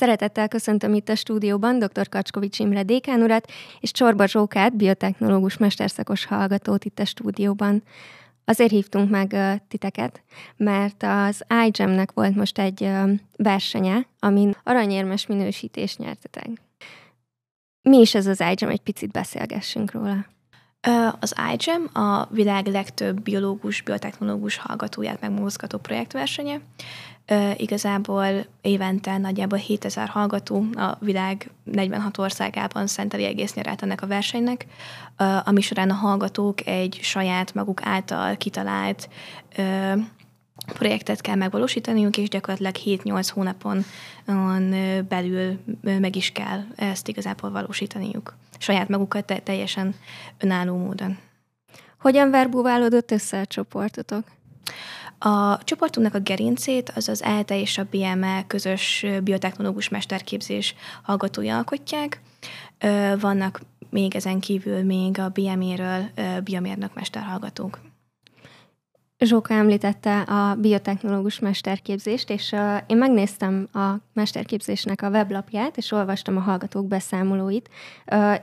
Szeretettel köszöntöm itt a stúdióban dr. Kacskovics Imre dékán urat, és Csorba Zsókát, biotechnológus mesterszakos hallgatót itt a stúdióban. Azért hívtunk meg titeket, mert az iGEM-nek volt most egy versenye, amin aranyérmes minősítést nyertetek. Mi is ez az iGEM? Egy picit beszélgessünk róla. Az iGEM a világ legtöbb biológus, biotechnológus hallgatóját megmozgató projektversenye. Igazából évente nagyjából 7000 hallgató a világ 46 országában szenteli egész nyarát ennek a versenynek, ami során a hallgatók egy saját maguk által kitalált projektet kell megvalósítaniuk, és gyakorlatilag 7-8 hónapon belül meg is kell ezt igazából valósítaniuk. Saját magukat te- teljesen önálló módon. Hogyan verbúválódott össze a csoportotok? A csoportunknak a gerincét az az ELTE és a BME közös biotechnológus mesterképzés hallgatói alkotják. Vannak még ezen kívül még a BME-ről biomérnök mesterhallgatók. Zsóka említette a biotechnológus mesterképzést, és én megnéztem a mesterképzésnek a weblapját, és olvastam a hallgatók beszámolóit,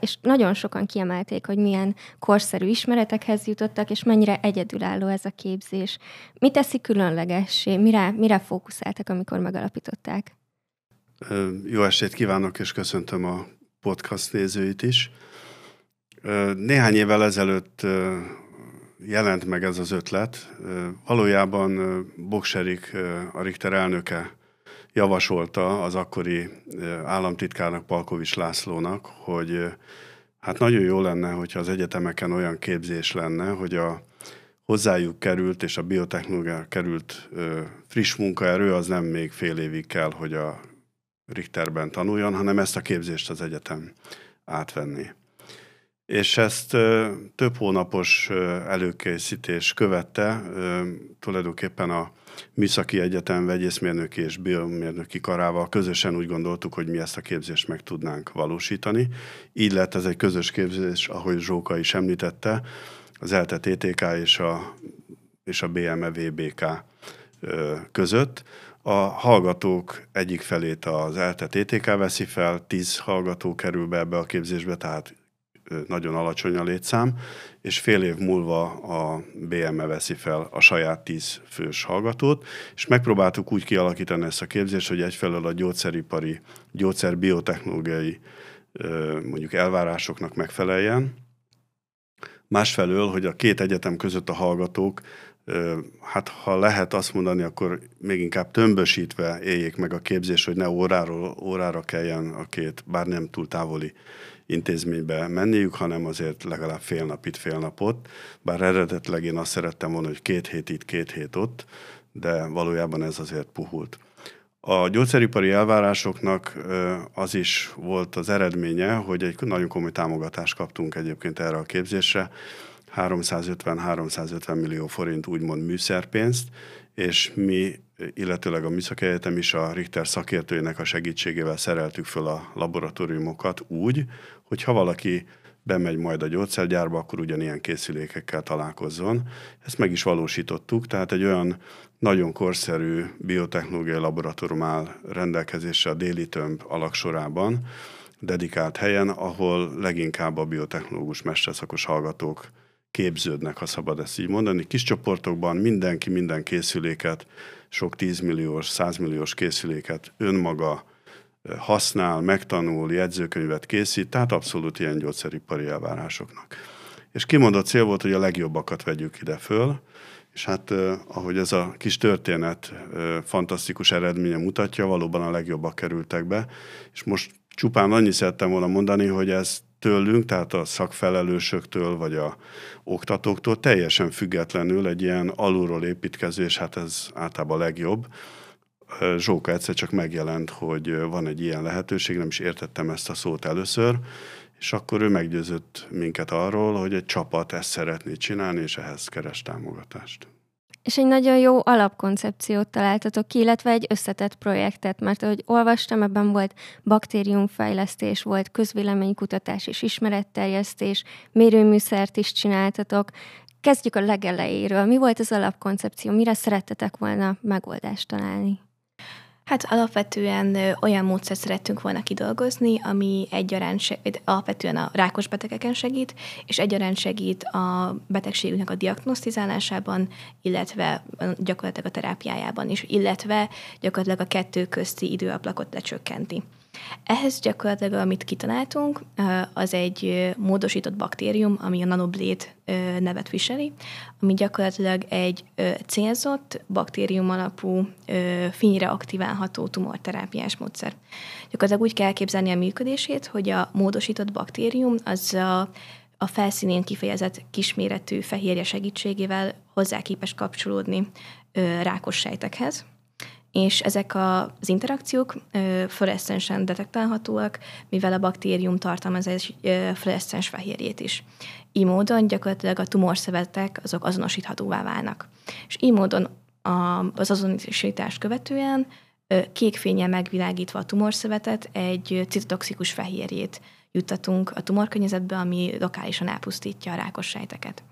és nagyon sokan kiemelték, hogy milyen korszerű ismeretekhez jutottak, és mennyire egyedülálló ez a képzés. Mi teszi különlegessé? Mire, mire fókuszáltak, amikor megalapították? Jó estét kívánok, és köszöntöm a podcast nézőit is. Néhány évvel ezelőtt jelent meg ez az ötlet. Valójában Bokserik, a Richter elnöke javasolta az akkori államtitkárnak, Palkovics Lászlónak, hogy hát nagyon jó lenne, hogyha az egyetemeken olyan képzés lenne, hogy a hozzájuk került és a biotechnológia került friss munkaerő, az nem még fél évig kell, hogy a Richterben tanuljon, hanem ezt a képzést az egyetem átvenni és ezt több hónapos előkészítés követte, tulajdonképpen a Műszaki Egyetem vegyészmérnöki és biomérnöki karával közösen úgy gondoltuk, hogy mi ezt a képzést meg tudnánk valósítani. Így lett ez egy közös képzés, ahogy Zsóka is említette, az ELTE TTK és a, és a BME VBK között. A hallgatók egyik felét az ELTE TTK veszi fel, tíz hallgató kerül be ebbe a képzésbe, tehát nagyon alacsony a létszám, és fél év múlva a BME veszi fel a saját tíz fős hallgatót, és megpróbáltuk úgy kialakítani ezt a képzést, hogy egyfelől a gyógyszeripari, gyógyszerbiotechnológiai mondjuk elvárásoknak megfeleljen, másfelől, hogy a két egyetem között a hallgatók hát ha lehet azt mondani, akkor még inkább tömbösítve éljék meg a képzés, hogy ne óráról órára kelljen a két, bár nem túl távoli intézménybe menniük, hanem azért legalább fél nap itt, fél nap ott. Bár eredetileg én azt szerettem volna, hogy két hét itt, két hét ott, de valójában ez azért puhult. A gyógyszeripari elvárásoknak az is volt az eredménye, hogy egy nagyon komoly támogatást kaptunk egyébként erre a képzésre, 350-350 millió forint úgymond műszerpénzt, és mi, illetőleg a Műszaki Egyetem is a Richter szakértőinek a segítségével szereltük föl a laboratóriumokat úgy, hogy ha valaki bemegy majd a gyógyszergyárba, akkor ugyanilyen készülékekkel találkozzon. Ezt meg is valósítottuk, tehát egy olyan nagyon korszerű biotechnológiai laboratórium áll rendelkezésre a déli tömb alaksorában, dedikált helyen, ahol leginkább a biotechnológus mesterszakos hallgatók képződnek, ha szabad ezt így mondani. Kis csoportokban mindenki minden készüléket, sok tízmilliós, százmilliós készüléket önmaga használ, megtanul, jegyzőkönyvet készít, tehát abszolút ilyen gyógyszeripari elvárásoknak. És kimondott cél volt, hogy a legjobbakat vegyük ide föl, és hát ahogy ez a kis történet fantasztikus eredménye mutatja, valóban a legjobbak kerültek be, és most csupán annyit szerettem volna mondani, hogy ez tőlünk, tehát a szakfelelősöktől, vagy a oktatóktól teljesen függetlenül egy ilyen alulról építkező, és hát ez általában a legjobb. Zsóka egyszer csak megjelent, hogy van egy ilyen lehetőség, nem is értettem ezt a szót először, és akkor ő meggyőzött minket arról, hogy egy csapat ezt szeretné csinálni, és ehhez keres támogatást. És egy nagyon jó alapkoncepciót találtatok ki, illetve egy összetett projektet, mert ahogy olvastam, ebben volt baktériumfejlesztés, volt közvéleménykutatás és ismeretterjesztés, mérőműszert is csináltatok. Kezdjük a legelejéről. Mi volt az alapkoncepció? Mire szerettetek volna megoldást találni? Hát alapvetően olyan módszert szerettünk volna kidolgozni, ami egyaránt seg- alapvetően a rákos betegeken segít, és egyaránt segít a betegségünknek a diagnosztizálásában, illetve gyakorlatilag a terápiájában is, illetve gyakorlatilag a kettő közti időablakot lecsökkenti. Ehhez gyakorlatilag, amit kitaláltunk, az egy módosított baktérium, ami a nanoblade nevet viseli, ami gyakorlatilag egy célzott, baktérium alapú, fényre aktiválható tumorterápiás módszer. Gyakorlatilag úgy kell elképzelni a működését, hogy a módosított baktérium az a, a felszínén kifejezett kisméretű fehérje segítségével hozzá képes kapcsolódni rákos sejtekhez, és ezek az interakciók fluoreszcensen detektálhatóak, mivel a baktérium tartalmaz egy fluoreszcens fehérjét is. Így módon gyakorlatilag a tumorszövetek azok azonosíthatóvá válnak. És így módon az azonosítást követően kék fényen megvilágítva a tumorszövetet egy citotoxikus fehérjét juttatunk a tumorkörnyezetbe, ami lokálisan elpusztítja a rákos sejteket.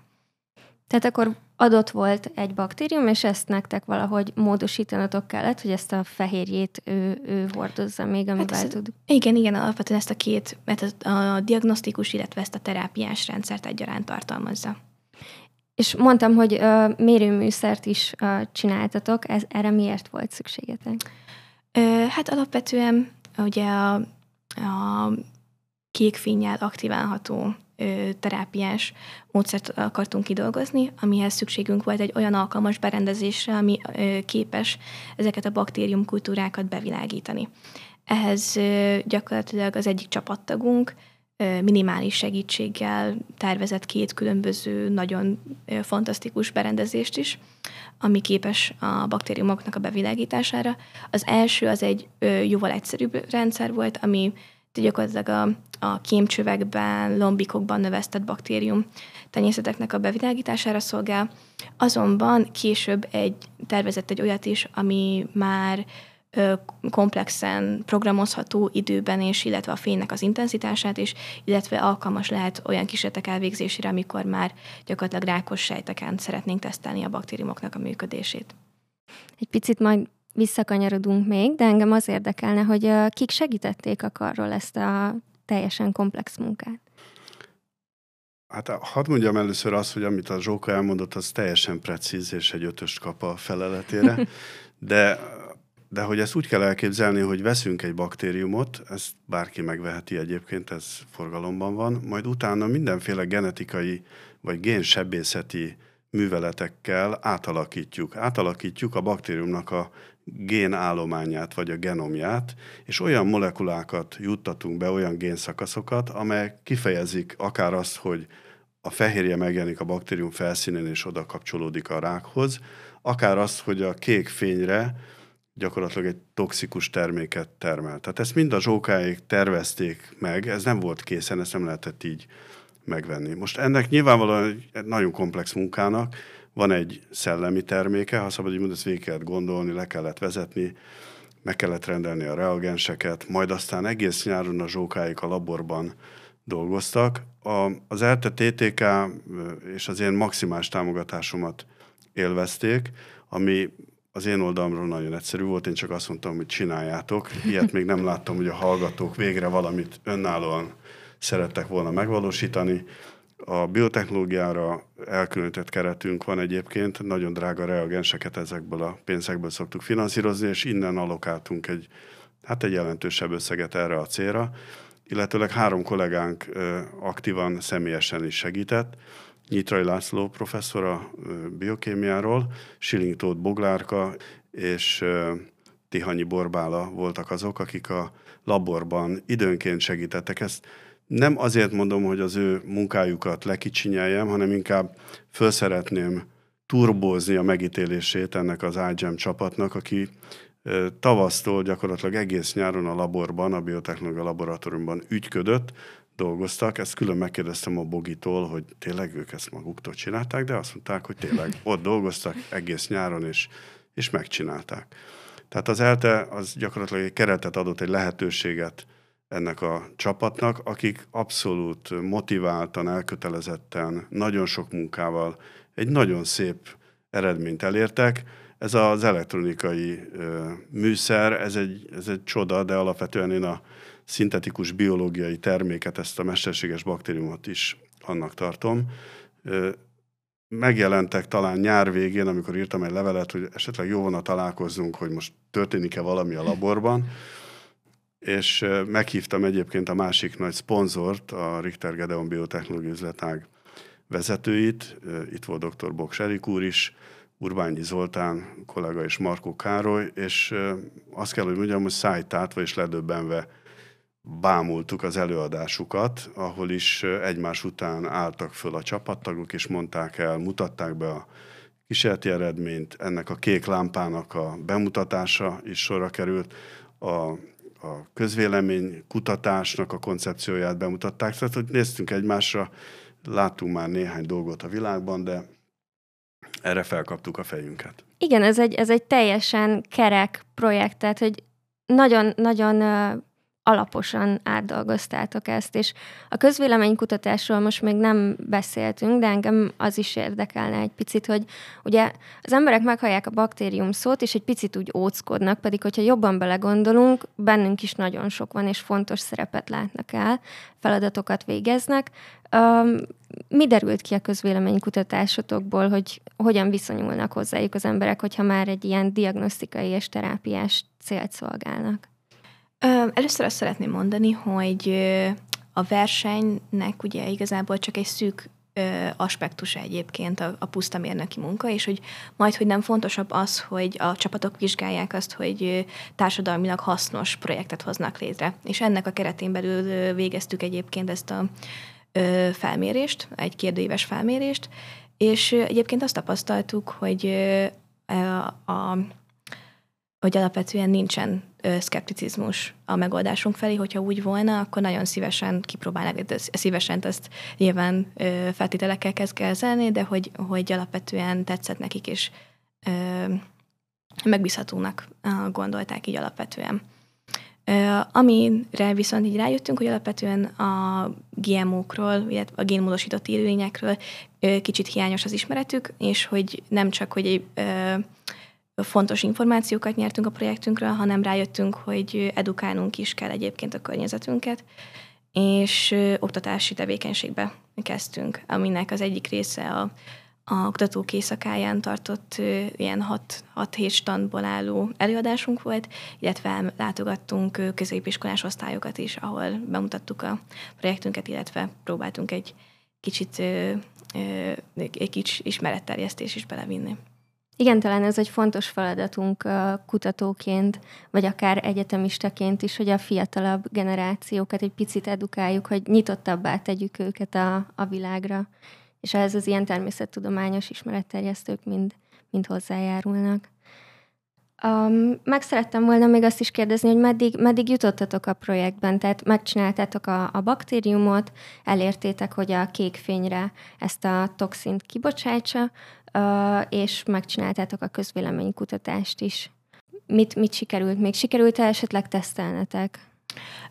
Tehát akkor adott volt egy baktérium, és ezt nektek valahogy módosítanatok kellett, hogy ezt a fehérjét ő, ő hordozza még, amivel hát tud. Igen, igen, alapvetően ezt a két, mert a diagnosztikus, illetve ezt a terápiás rendszert egyaránt tartalmazza. És mondtam, hogy uh, mérőműszert is uh, csináltatok, ez, erre miért volt szükségetek? Uh, hát alapvetően ugye a, a kék aktiválható terápiás módszert akartunk kidolgozni, amihez szükségünk volt egy olyan alkalmas berendezésre, ami képes ezeket a baktériumkultúrákat bevilágítani. Ehhez gyakorlatilag az egyik csapattagunk minimális segítséggel tervezett két különböző, nagyon fantasztikus berendezést is, ami képes a baktériumoknak a bevilágítására. Az első az egy jóval egyszerűbb rendszer volt, ami gyakorlatilag a, a kémcsövekben, lombikokban növesztett baktérium tenyészeteknek a bevilágítására szolgál. Azonban később egy tervezett egy olyat is, ami már ö, komplexen programozható időben és illetve a fénynek az intenzitását is, illetve alkalmas lehet olyan kísérletek elvégzésére, amikor már gyakorlatilag rákos sejteken szeretnénk tesztelni a baktériumoknak a működését. Egy picit majd visszakanyarodunk még, de engem az érdekelne, hogy kik segítették akarról ezt a teljesen komplex munkát. Hát hadd mondjam először azt, hogy amit a Zsóka elmondott, az teljesen precíz, és egy ötöst kap a feleletére, de, de hogy ezt úgy kell elképzelni, hogy veszünk egy baktériumot, ezt bárki megveheti egyébként, ez forgalomban van, majd utána mindenféle genetikai vagy génsebészeti műveletekkel átalakítjuk. Átalakítjuk a baktériumnak a génállományát vagy a genomját, és olyan molekulákat juttatunk be, olyan génszakaszokat, amelyek kifejezik akár azt, hogy a fehérje megjelenik a baktérium felszínén és oda kapcsolódik a rákhoz, akár azt, hogy a kék fényre gyakorlatilag egy toxikus terméket termel. Tehát ezt mind a zsókáig tervezték meg, ez nem volt készen, ezt nem lehetett így megvenni. Most ennek nyilvánvalóan egy nagyon komplex munkának van egy szellemi terméke, ha szabad így mondani, ezt végig kellett gondolni, le kellett vezetni, meg kellett rendelni a reagenseket, majd aztán egész nyáron a zsókáik a laborban dolgoztak. A, az ELTE TTK és az én maximális támogatásomat élvezték, ami az én oldalamról nagyon egyszerű volt, én csak azt mondtam, hogy csináljátok. Ilyet még nem láttam, hogy a hallgatók végre valamit önállóan szerettek volna megvalósítani. A biotechnológiára elkülönített keretünk van egyébként, nagyon drága reagenseket ezekből a pénzekből szoktuk finanszírozni, és innen alokáltunk egy, hát egy jelentősebb összeget erre a célra, illetőleg három kollégánk aktívan, személyesen is segített. Nyitrai László professzor a biokémiáról, Siling Tóth Boglárka és Tihanyi Borbála voltak azok, akik a laborban időnként segítettek. Ezt nem azért mondom, hogy az ő munkájukat lekicsinyeljem, hanem inkább föl szeretném turbózni a megítélését ennek az iGEM csapatnak, aki tavasztól gyakorlatilag egész nyáron a laborban, a biotechnológia laboratóriumban ügyködött, dolgoztak. Ezt külön megkérdeztem a Bogitól, hogy tényleg ők ezt maguktól csinálták, de azt mondták, hogy tényleg ott dolgoztak egész nyáron, és, és megcsinálták. Tehát az ELTE az gyakorlatilag egy keretet adott, egy lehetőséget ennek a csapatnak, akik abszolút motiváltan, elkötelezetten, nagyon sok munkával egy nagyon szép eredményt elértek. Ez az elektronikai műszer, ez egy, ez egy csoda, de alapvetően én a szintetikus biológiai terméket, ezt a mesterséges baktériumot is annak tartom. Megjelentek talán nyár végén, amikor írtam egy levelet, hogy esetleg jó volna találkozzunk, hogy most történik-e valami a laborban, és meghívtam egyébként a másik nagy szponzort, a Richter Gedeon Biotechnológiai Üzletág vezetőit, itt volt dr. Boks Erik úr is, Urbányi Zoltán kollega és Markó Károly, és azt kell, hogy mondjam, hogy szájtátva és ledöbbenve bámultuk az előadásukat, ahol is egymás után álltak föl a csapattagok, és mondták el, mutatták be a kísérleti eredményt, ennek a kék lámpának a bemutatása is sorra került, a, a közvélemény kutatásnak a koncepcióját bemutatták, tehát hogy néztünk egymásra, láttunk már néhány dolgot a világban, de erre felkaptuk a fejünket. Igen, ez egy, ez egy teljesen kerek projekt, tehát hogy nagyon, nagyon alaposan átdolgoztátok ezt, és a közvéleménykutatásról most még nem beszéltünk, de engem az is érdekelne egy picit, hogy ugye az emberek meghallják a baktérium szót, és egy picit úgy óckodnak, pedig hogyha jobban belegondolunk, bennünk is nagyon sok van, és fontos szerepet látnak el, feladatokat végeznek. Um, mi derült ki a közvéleménykutatásotokból, hogy hogyan viszonyulnak hozzájuk az emberek, hogyha már egy ilyen diagnosztikai és terápiás célt szolgálnak? Először azt szeretném mondani, hogy a versenynek ugye igazából csak egy szűk aspektusa egyébként a, a puszta mérnöki munka, és hogy majd, hogy nem fontosabb az, hogy a csapatok vizsgálják azt, hogy társadalmilag hasznos projektet hoznak létre. És ennek a keretén belül végeztük egyébként ezt a felmérést, egy kérdőíves felmérést, és egyébként azt tapasztaltuk, hogy a, a hogy alapvetően nincsen szkepticizmus a megoldásunk felé, hogyha úgy volna, akkor nagyon szívesen kipróbálnak, de szívesen ezt nyilván feltételekkel kezd kezelni, de hogy, hogy alapvetően tetszett nekik, és megbízhatónak gondolták így alapvetően. Amire viszont így rájöttünk, hogy alapvetően a GMO-król, illetve a génmódosított élőlényekről kicsit hiányos az ismeretük, és hogy nem csak, hogy egy fontos információkat nyertünk a projektünkről, hanem rájöttünk, hogy edukálnunk is kell egyébként a környezetünket, és oktatási tevékenységbe kezdtünk, aminek az egyik része a, a oktatók éjszakáján tartott ilyen 6-7 standból álló előadásunk volt, illetve látogattunk középiskolás osztályokat is, ahol bemutattuk a projektünket, illetve próbáltunk egy kicsit egy kicsi ismeretterjesztés is belevinni. Igen, talán ez egy fontos feladatunk kutatóként, vagy akár egyetemistaként is, hogy a fiatalabb generációkat egy picit edukáljuk, hogy nyitottabbá tegyük őket a, a világra, és ehhez az ilyen természettudományos ismeretterjesztők mind, mind hozzájárulnak. Um, meg szerettem volna még azt is kérdezni, hogy meddig, meddig jutottatok a projektben, tehát megcsináltátok a, a baktériumot, elértétek, hogy a kék fényre ezt a toxint kibocsátsa, és megcsináltátok a közvéleménykutatást is. Mit, mit sikerült? Még sikerült-e esetleg tesztelnetek?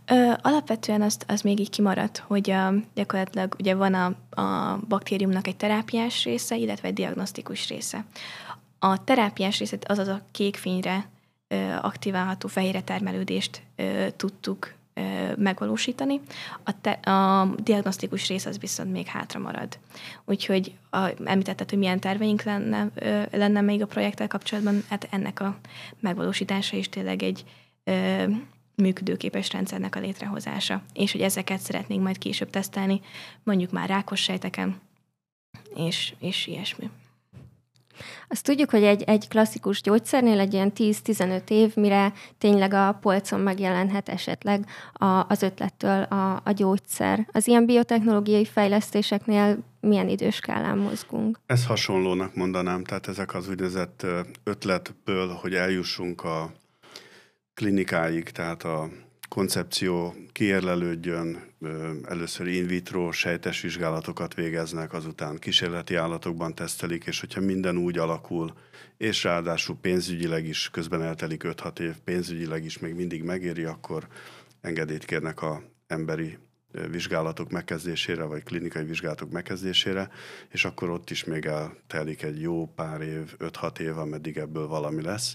Ö, alapvetően azt, az még így kimaradt, hogy a, gyakorlatilag ugye van a, a baktériumnak egy terápiás része, illetve egy diagnosztikus része. A terápiás részét, azaz a kékfényre aktiválható fehérre termelődést tudtuk megvalósítani. A, te, a diagnosztikus rész az viszont még hátra marad. Úgyhogy a, említetted, hogy milyen terveink lenne, ö, lenne még a projekttel kapcsolatban, hát ennek a megvalósítása is tényleg egy ö, működőképes rendszernek a létrehozása. És hogy ezeket szeretnénk majd később tesztelni, mondjuk már rákos sejteken, és, és ilyesmi. Azt tudjuk, hogy egy, egy klasszikus gyógyszernél egy ilyen 10-15 év, mire tényleg a polcon megjelenhet esetleg a, az ötlettől a, a gyógyszer. Az ilyen biotechnológiai fejlesztéseknél milyen időskálán mozgunk? Ez hasonlónak mondanám, tehát ezek az úgynevezett ötletből, hogy eljussunk a klinikáig, tehát a koncepció kiérlelődjön, először in vitro sejtes vizsgálatokat végeznek, azután kísérleti állatokban tesztelik, és hogyha minden úgy alakul, és ráadásul pénzügyileg is közben eltelik 5-6 év, pénzügyileg is még mindig megéri, akkor engedélyt kérnek a emberi vizsgálatok megkezdésére, vagy klinikai vizsgálatok megkezdésére, és akkor ott is még eltelik egy jó pár év, 5-6 év, ameddig ebből valami lesz.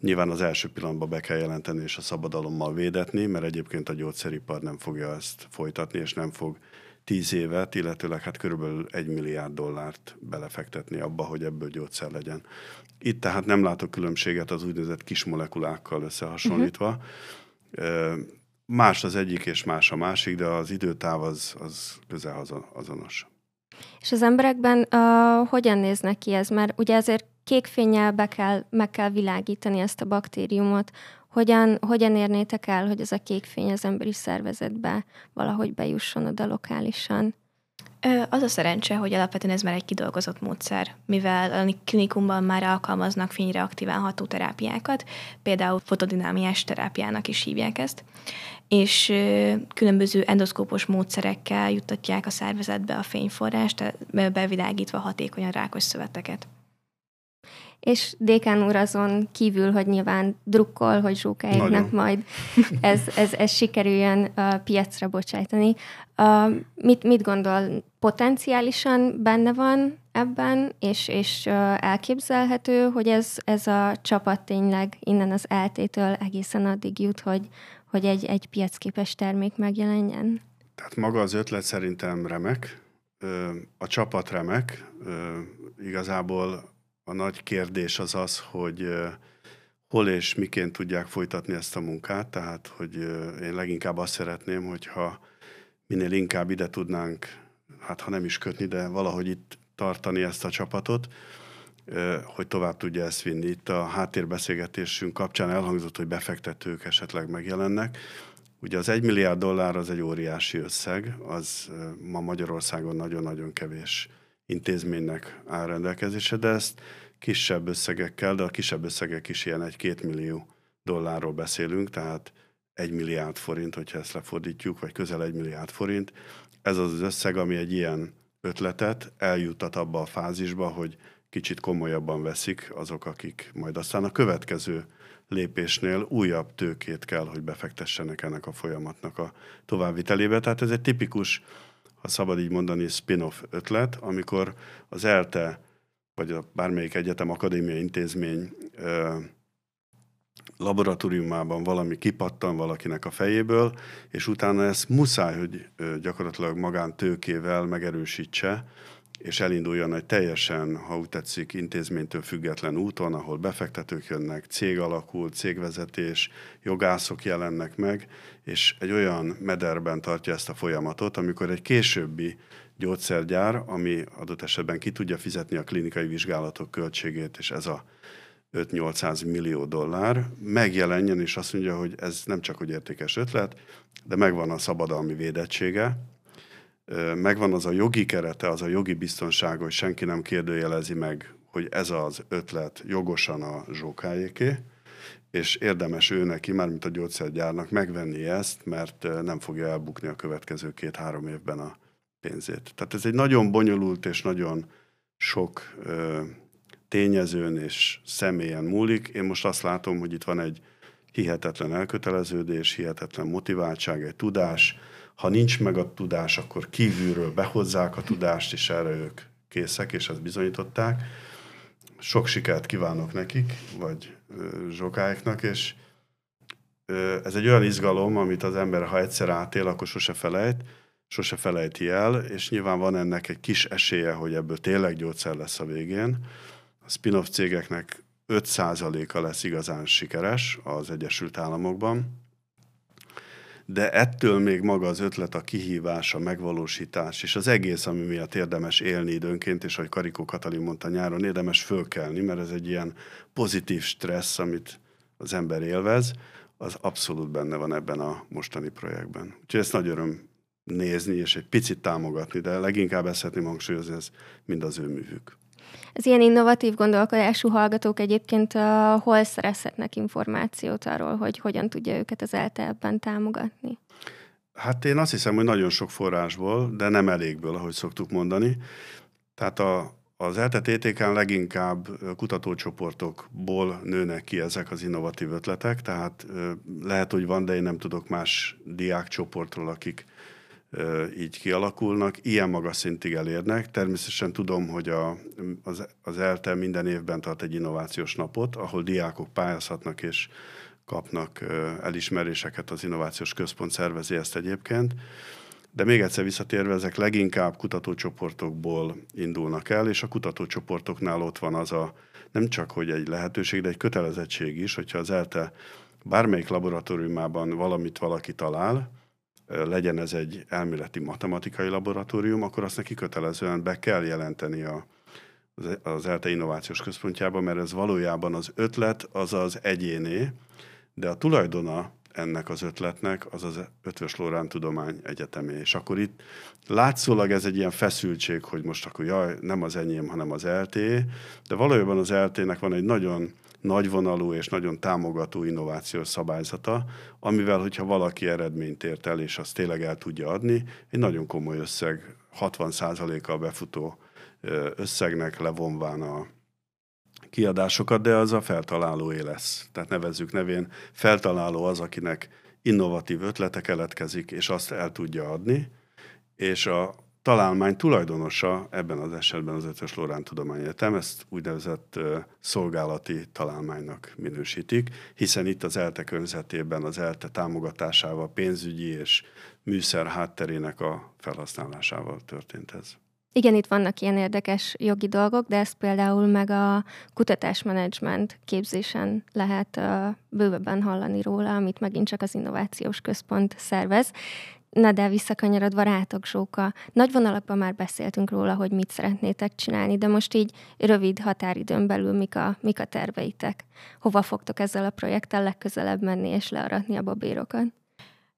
Nyilván az első pillanatban be kell jelenteni és a szabadalommal védetni, mert egyébként a gyógyszeripar nem fogja ezt folytatni, és nem fog tíz évet, illetőleg hát körülbelül egy milliárd dollárt belefektetni abba, hogy ebből gyógyszer legyen. Itt tehát nem látok különbséget az úgynevezett kis molekulákkal összehasonlítva. Uh-huh. Más az egyik és más a másik, de az időtáv az, az közel azonos. És az emberekben uh, hogyan néznek ki ez? Mert ugye azért kék fényjel be kell, meg kell világítani ezt a baktériumot. Hogyan, hogyan érnétek el, hogy ez a kék fény az emberi szervezetbe valahogy bejusson oda lokálisan? Az a szerencse, hogy alapvetően ez már egy kidolgozott módszer, mivel a klinikumban már alkalmaznak fényre aktiválható terápiákat, például fotodinámiás terápiának is hívják ezt, és különböző endoszkópos módszerekkel juttatják a szervezetbe a fényforrást, bevilágítva hatékonyan rákos szöveteket és Dékán úr azon kívül, hogy nyilván drukkol, hogy zsókáiknak majd ez, ez, ez sikerüljön uh, piacra bocsájtani. Uh, mit, mit gondol, potenciálisan benne van ebben, és, és uh, elképzelhető, hogy ez, ez a csapat tényleg innen az eltétől egészen addig jut, hogy, hogy egy, egy piacképes termék megjelenjen? Tehát maga az ötlet szerintem remek, a csapat remek, igazából a nagy kérdés az az, hogy hol és miként tudják folytatni ezt a munkát, tehát hogy én leginkább azt szeretném, hogyha minél inkább ide tudnánk, hát ha nem is kötni, de valahogy itt tartani ezt a csapatot, hogy tovább tudja ezt vinni. Itt a háttérbeszélgetésünk kapcsán elhangzott, hogy befektetők esetleg megjelennek. Ugye az egy milliárd dollár az egy óriási összeg, az ma Magyarországon nagyon-nagyon kevés intézménynek áll rendelkezésre, de ezt kisebb összegekkel, de a kisebb összegek is ilyen egy-két millió dollárról beszélünk, tehát egy milliárd forint, hogyha ezt lefordítjuk, vagy közel egy milliárd forint. Ez az az összeg, ami egy ilyen ötletet eljutat abba a fázisba, hogy kicsit komolyabban veszik azok, akik majd aztán a következő lépésnél újabb tőkét kell, hogy befektessenek ennek a folyamatnak a továbbvitelébe. Tehát ez egy tipikus ha szabad így mondani, spin-off ötlet, amikor az ELTE, vagy a bármelyik egyetem, akadémia intézmény laboratóriumában valami kipattan valakinek a fejéből, és utána ezt muszáj, hogy gyakorlatilag magántőkével megerősítse, és elinduljon egy teljesen, ha úgy tetszik, intézménytől független úton, ahol befektetők jönnek, cég alakul, cégvezetés, jogászok jelennek meg, és egy olyan mederben tartja ezt a folyamatot, amikor egy későbbi gyógyszergyár, ami adott esetben ki tudja fizetni a klinikai vizsgálatok költségét, és ez a 5-800 millió dollár, megjelenjen, és azt mondja, hogy ez nem csak hogy értékes ötlet, de megvan a szabadalmi védettsége, megvan az a jogi kerete, az a jogi biztonság, hogy senki nem kérdőjelezi meg, hogy ez az ötlet jogosan a zsókájéké, és érdemes ő neki, mármint a gyógyszergyárnak megvenni ezt, mert nem fogja elbukni a következő két-három évben a pénzét. Tehát ez egy nagyon bonyolult és nagyon sok ö, tényezőn és személyen múlik. Én most azt látom, hogy itt van egy hihetetlen elköteleződés, hihetetlen motiváltság, egy tudás, ha nincs meg a tudás, akkor kívülről behozzák a tudást, és erre ők készek, és ezt bizonyították. Sok sikert kívánok nekik, vagy zsokáiknak, és ez egy olyan izgalom, amit az ember, ha egyszer átél, akkor sose felejt, sose felejti el, és nyilván van ennek egy kis esélye, hogy ebből tényleg gyógyszer lesz a végén. A spin-off cégeknek 5%-a lesz igazán sikeres az Egyesült Államokban, de ettől még maga az ötlet, a kihívás, a megvalósítás, és az egész, ami miatt érdemes élni időnként, és ahogy Karikó Katalin mondta nyáron, érdemes fölkelni, mert ez egy ilyen pozitív stressz, amit az ember élvez, az abszolút benne van ebben a mostani projektben. Úgyhogy ezt nagy öröm nézni, és egy picit támogatni, de leginkább ezt szeretném hangsúlyozni, ez mind az ő művük. Az ilyen innovatív gondolkodású hallgatók egyébként uh, hol szerezhetnek információt arról, hogy hogyan tudja őket az ELTE ebben támogatni? Hát én azt hiszem, hogy nagyon sok forrásból, de nem elégből, ahogy szoktuk mondani. Tehát a, az ELTE TTK-n leginkább kutatócsoportokból nőnek ki ezek az innovatív ötletek, tehát lehet, hogy van, de én nem tudok más diákcsoportról, akik így kialakulnak, ilyen magas szintig elérnek. Természetesen tudom, hogy a, az, az ELTE minden évben tart egy innovációs napot, ahol diákok pályázhatnak és kapnak elismeréseket, az Innovációs Központ szervezi ezt egyébként. De még egyszer visszatérve, ezek leginkább kutatócsoportokból indulnak el, és a kutatócsoportoknál ott van az a, nem csak hogy egy lehetőség, de egy kötelezettség is, hogyha az ELTE bármelyik laboratóriumában valamit valaki talál, legyen ez egy elméleti matematikai laboratórium, akkor azt neki kötelezően be kell jelenteni a, az ELTE Innovációs Központjába, mert ez valójában az ötlet az az egyéné, de a tulajdona ennek az ötletnek az az Ötvös Lórán Tudomány Egyetemé. És akkor itt látszólag ez egy ilyen feszültség, hogy most akkor jaj, nem az enyém, hanem az LT, de valójában az LT-nek van egy nagyon nagyvonalú és nagyon támogató innovációs szabályzata, amivel, hogyha valaki eredményt ért el, és azt tényleg el tudja adni, egy nagyon komoly összeg, 60%-a befutó összegnek levonván a kiadásokat, de az a feltalálóé lesz. Tehát nevezzük nevén, feltaláló az, akinek innovatív ötlete keletkezik, és azt el tudja adni, és a találmány tulajdonosa ebben az esetben az Ötös Lorán Tudományegyetem, ezt úgynevezett szolgálati találmánynak minősítik, hiszen itt az ELTE környezetében az ELTE támogatásával, pénzügyi és műszer hátterének a felhasználásával történt ez. Igen, itt vannak ilyen érdekes jogi dolgok, de ezt például meg a kutatásmenedzsment képzésen lehet uh, bővebben hallani róla, amit megint csak az Innovációs Központ szervez. Na de visszakanyarodva rátok, Zsóka, nagy vonalakban már beszéltünk róla, hogy mit szeretnétek csinálni, de most így rövid határidőn belül mik a, mik a terveitek? Hova fogtok ezzel a projekttel legközelebb menni és learatni a babérokat?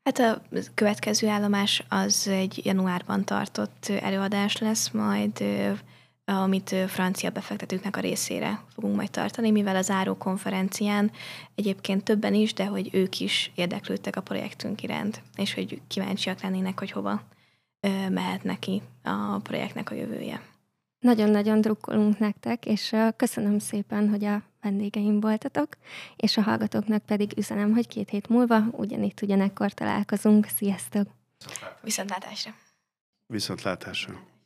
Hát a következő állomás az egy januárban tartott előadás lesz, majd amit francia befektetőknek a részére fogunk majd tartani, mivel az áró konferencián egyébként többen is, de hogy ők is érdeklődtek a projektünk iránt, és hogy kíváncsiak lennének, hogy hova mehet neki a projektnek a jövője. Nagyon-nagyon drukkolunk nektek, és köszönöm szépen, hogy a vendégeim voltatok, és a hallgatóknak pedig üzenem, hogy két hét múlva ugyanitt ugyanekkor találkozunk. Sziasztok! Viszontlátásra! Viszontlátásra!